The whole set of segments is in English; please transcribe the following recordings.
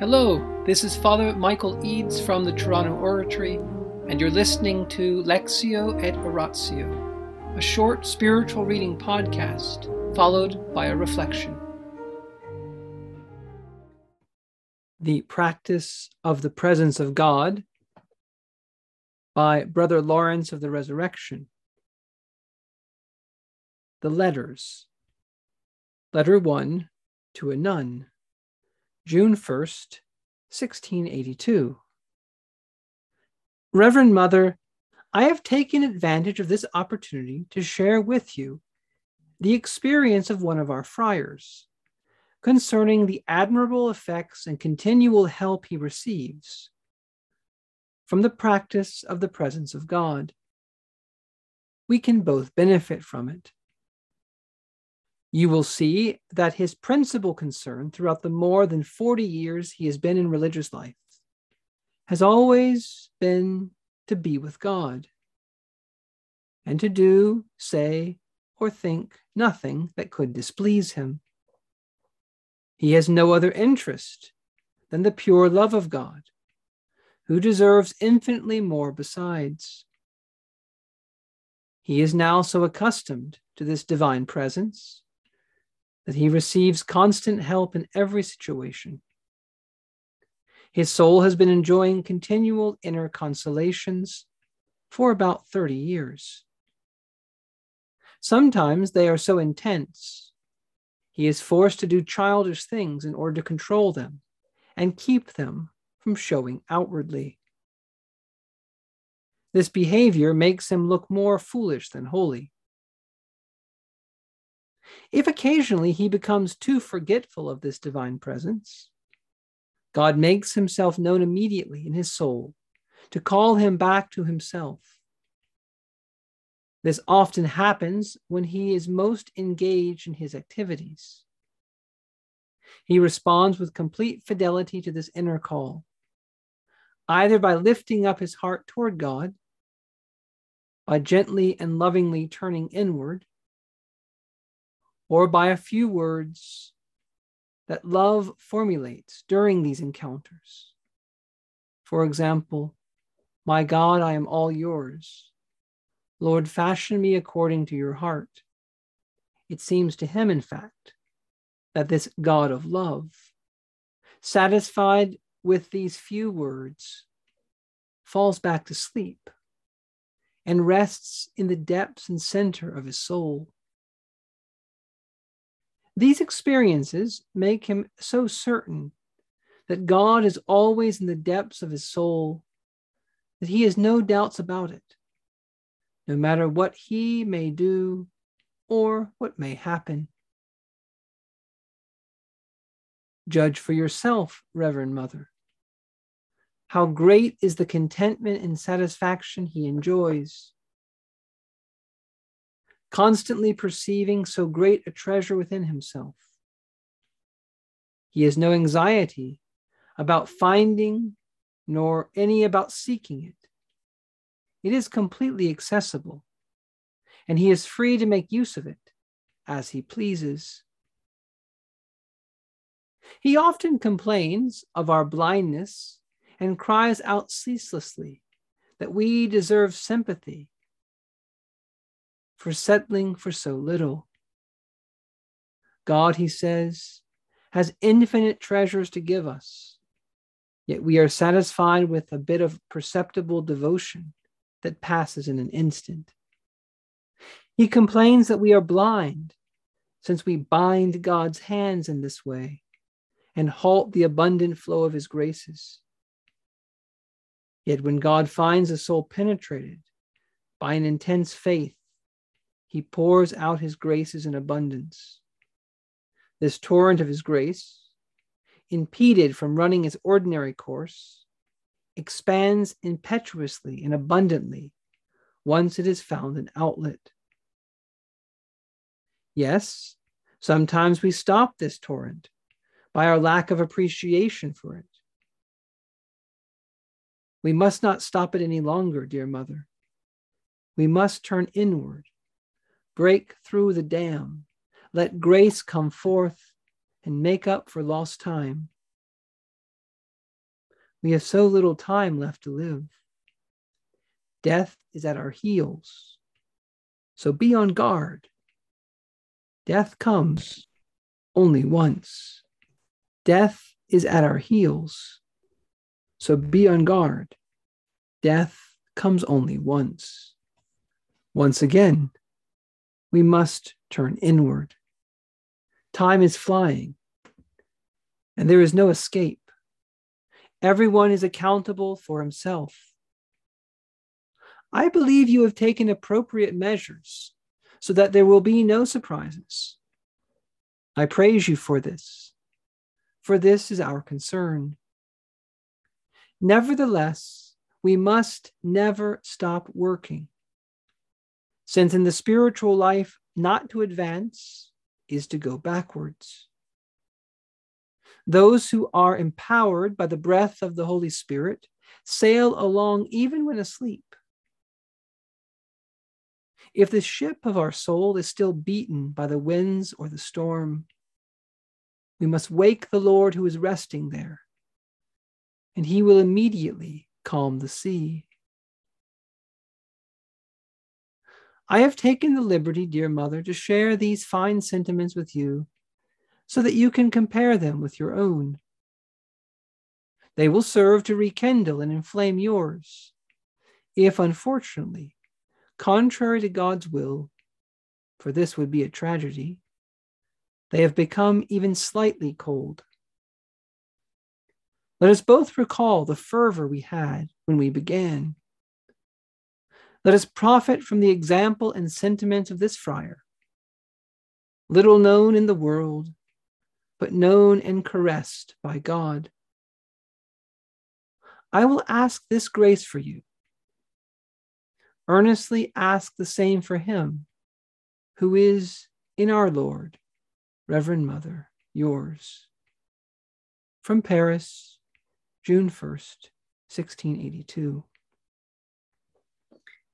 Hello, this is Father Michael Eads from the Toronto Oratory, and you're listening to Lectio et Oratio, a short spiritual reading podcast followed by a reflection. The Practice of the Presence of God by Brother Lawrence of the Resurrection. The Letters. Letter 1 to a Nun. June 1st, 1682. Reverend Mother, I have taken advantage of this opportunity to share with you the experience of one of our friars concerning the admirable effects and continual help he receives from the practice of the presence of God. We can both benefit from it you will see that his principal concern throughout the more than 40 years he has been in religious life has always been to be with God and to do, say, or think nothing that could displease him. He has no other interest than the pure love of God, who deserves infinitely more besides. He is now so accustomed to this divine presence that he receives constant help in every situation. His soul has been enjoying continual inner consolations for about 30 years. Sometimes they are so intense, he is forced to do childish things in order to control them and keep them from showing outwardly. This behavior makes him look more foolish than holy. If occasionally he becomes too forgetful of this divine presence, God makes himself known immediately in his soul to call him back to himself. This often happens when he is most engaged in his activities. He responds with complete fidelity to this inner call, either by lifting up his heart toward God, by gently and lovingly turning inward, or by a few words that love formulates during these encounters. For example, My God, I am all yours. Lord, fashion me according to your heart. It seems to him, in fact, that this God of love, satisfied with these few words, falls back to sleep and rests in the depths and center of his soul. These experiences make him so certain that God is always in the depths of his soul that he has no doubts about it, no matter what he may do or what may happen. Judge for yourself, Reverend Mother. How great is the contentment and satisfaction he enjoys constantly perceiving so great a treasure within himself. He has no anxiety about finding, nor any about seeking it. It is completely accessible, and he is free to make use of it as he pleases. He often complains of our blindness and cries out ceaselessly that we deserve sympathy for settling for so little. God, he says, has infinite treasures to give us, yet we are satisfied with a bit of perceptible devotion that passes in an instant. He complains that we are blind since we bind God's hands in this way and halt the abundant flow of his graces. Yet when God finds a soul penetrated by an intense faith, he pours out his graces in abundance. This torrent of his grace, impeded from running its ordinary course, expands impetuously and abundantly once it has found an outlet. Yes, sometimes we stop this torrent by our lack of appreciation for it. We must not stop it any longer, dear mother. We must turn inward Break through the dam. Let grace come forth and make up for lost time. We have so little time left to live. Death is at our heels. So be on guard. Death comes only once. Death is at our heels. So be on guard. Death comes only once. Once again, we must turn inward. Time is flying, and there is no escape. Everyone is accountable for himself. I believe you have taken appropriate measures so that there will be no surprises. I praise you for this, for this is our concern. Nevertheless, we must never stop working, since in the spiritual life, not to advance is to go backwards. Those who are empowered by the breath of the Holy Spirit sail along even when asleep. If the ship of our soul is still beaten by the winds or the storm, we must wake the Lord who is resting there, and he will immediately calm the sea. I have taken the liberty, dear mother, to share these fine sentiments with you so that you can compare them with your own. They will serve to rekindle and inflame yours. If, unfortunately, contrary to God's will, for this would be a tragedy, they have become even slightly cold. Let us both recall the fervor we had when we began. Let us profit from the example and sentiments of this friar, little known in the world, but known and caressed by God. I will ask this grace for you. Earnestly ask the same for him, who is in our Lord, Reverend Mother, yours. From Paris, June 1st, 1682.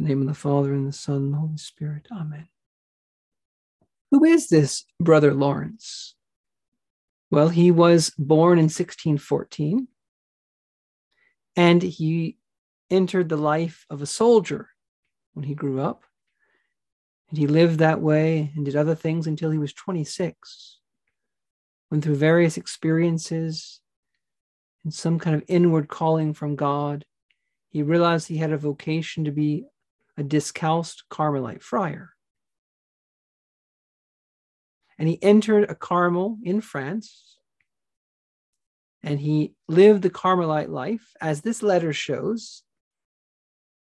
The name of the Father, and the Son, and the Holy Spirit. Amen. Who is this brother Lawrence? Well, he was born in 1614 and he entered the life of a soldier when he grew up. And he lived that way and did other things until he was 26. when through various experiences and some kind of inward calling from God. He realized he had a vocation to be a discalced Carmelite friar and he entered a Carmel in France. And he lived the Carmelite life, as this letter shows,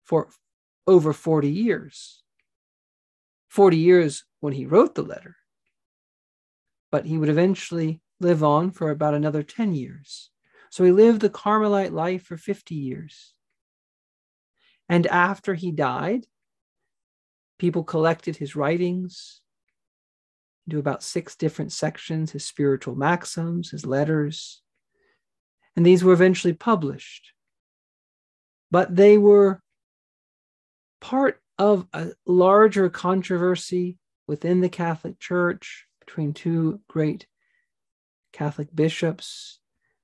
for over 40 years. 40 years when he wrote the letter. But he would eventually live on for about another 10 years. So he lived the Carmelite life for 50 years. And after he died, people collected his writings, into about six different sections his spiritual maxims, his letters. And these were eventually published. But they were part of a larger controversy within the Catholic Church between two great Catholic bishops.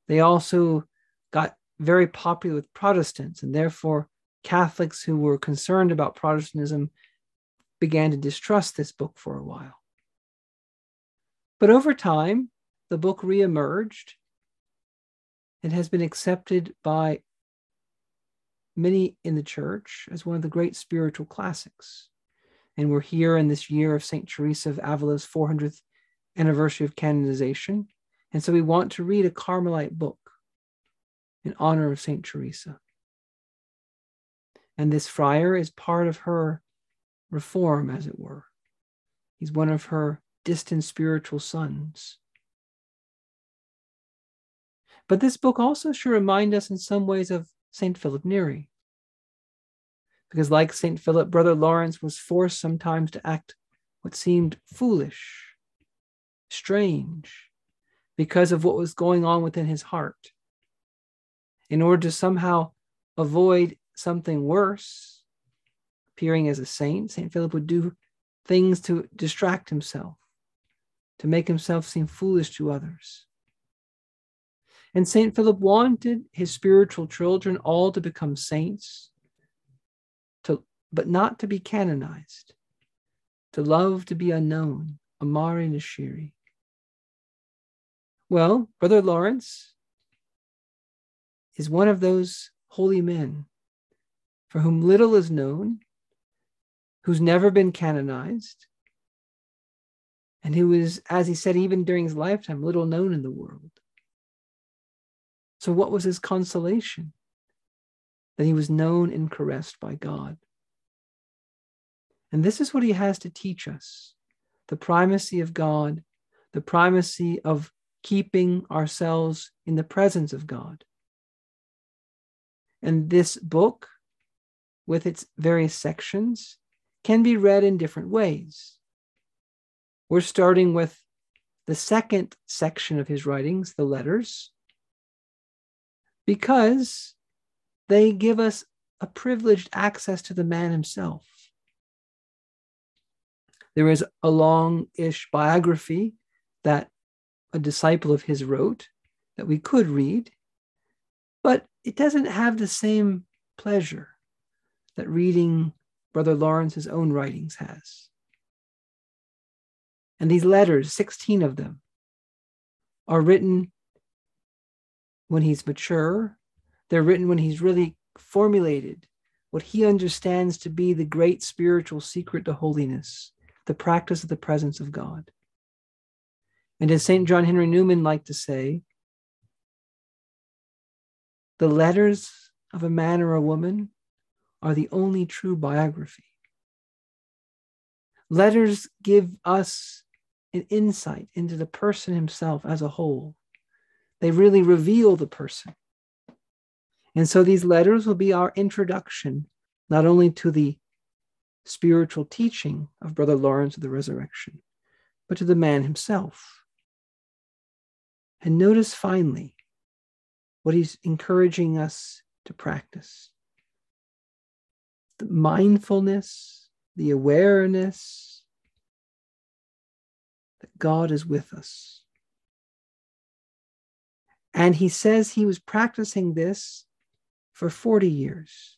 They also got very popular with Protestants, and therefore Catholics who were concerned about Protestantism began to distrust this book for a while. But over time, the book reemerged and has been accepted by many in the church as one of the great spiritual classics. And we're here in this year of St. Teresa of Avila's 400th anniversary of canonization. And so we want to read a Carmelite book in honor of St. Teresa. And this friar is part of her reform, as it were. He's one of her distant spiritual sons. But this book also should remind us in some ways of St. Philip Neri. Because, like St. Philip, Brother Lawrence was forced sometimes to act what seemed foolish, strange, because of what was going on within his heart. In order to somehow avoid something worse, appearing as a saint, St. Philip would do things to distract himself, to make himself seem foolish to others. And St. Philip wanted his spiritual children all to become saints, to, but not to be canonized, to love to be unknown, amare nesciri. Well, Brother Lawrence is one of those holy men for whom little is known, who's never been canonized, and who is, as he said, even during his lifetime, little known in the world. So, what was his consolation? That he was known and caressed by God. And this is what he has to teach us the primacy of God, the primacy of keeping ourselves in the presence of God. And this book, with its various sections, can be read in different ways. We're starting with the second section of his writings, the letters, because they give us a privileged access to the man himself. There is a long ish biography that a disciple of his wrote that we could read, but it doesn't have the same pleasure that reading Brother Lawrence's own writings has. And these letters, 16 of them, are written when he's mature. They're written when he's really formulated what he understands to be the great spiritual secret to holiness, the practice of the presence of God. And as St. John Henry Newman liked to say, the letters of a man or a woman are the only true biography. Letters give us an insight into the person himself as a whole. They really reveal the person. And so these letters will be our introduction, not only to the spiritual teaching of Brother Lawrence of the Resurrection, but to the man himself. And notice finally what he's encouraging us to practice the mindfulness, the awareness that God is with us. And he says he was practicing this for 40 years.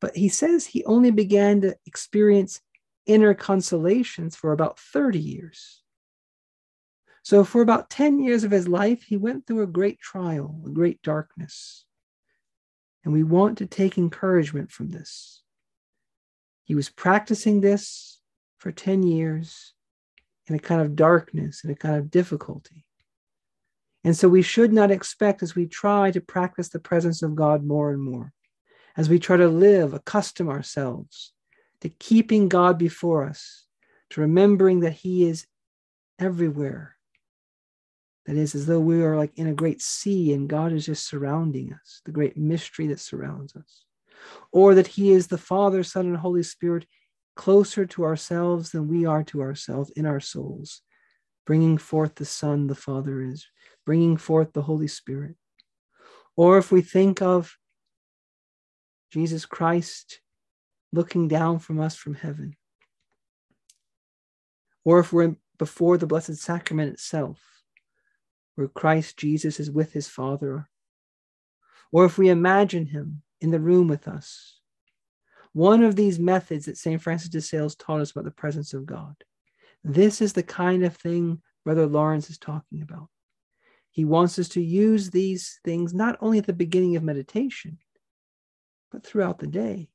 But he says he only began to experience inner consolations for about 30 years. So, for about 10 years of his life, he went through a great trial, a great darkness. And we want to take encouragement from this. He was practicing this for 10 years in a kind of darkness, in a kind of difficulty. And so we should not expect as we try to practice the presence of God more and more, as we try to live, accustom ourselves to keeping God before us, to remembering that He is everywhere, that is, as though we are like in a great sea and God is just surrounding us, the great mystery that surrounds us. Or that He is the Father, Son, and Holy Spirit closer to ourselves than we are to ourselves in our souls, bringing forth the Son, the Father is, bringing forth the Holy Spirit. Or if we think of Jesus Christ looking down from us from heaven, or if we're before the Blessed Sacrament itself, where Christ Jesus is with his Father, or if we imagine him in the room with us. One of these methods that St. Francis de Sales taught us about the presence of God. This is the kind of thing Brother Lawrence is talking about. He wants us to use these things not only at the beginning of meditation, but throughout the day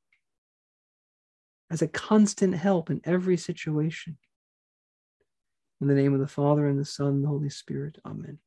as a constant help in every situation. In the name of the Father, and the Son, and the Holy Spirit. Amen.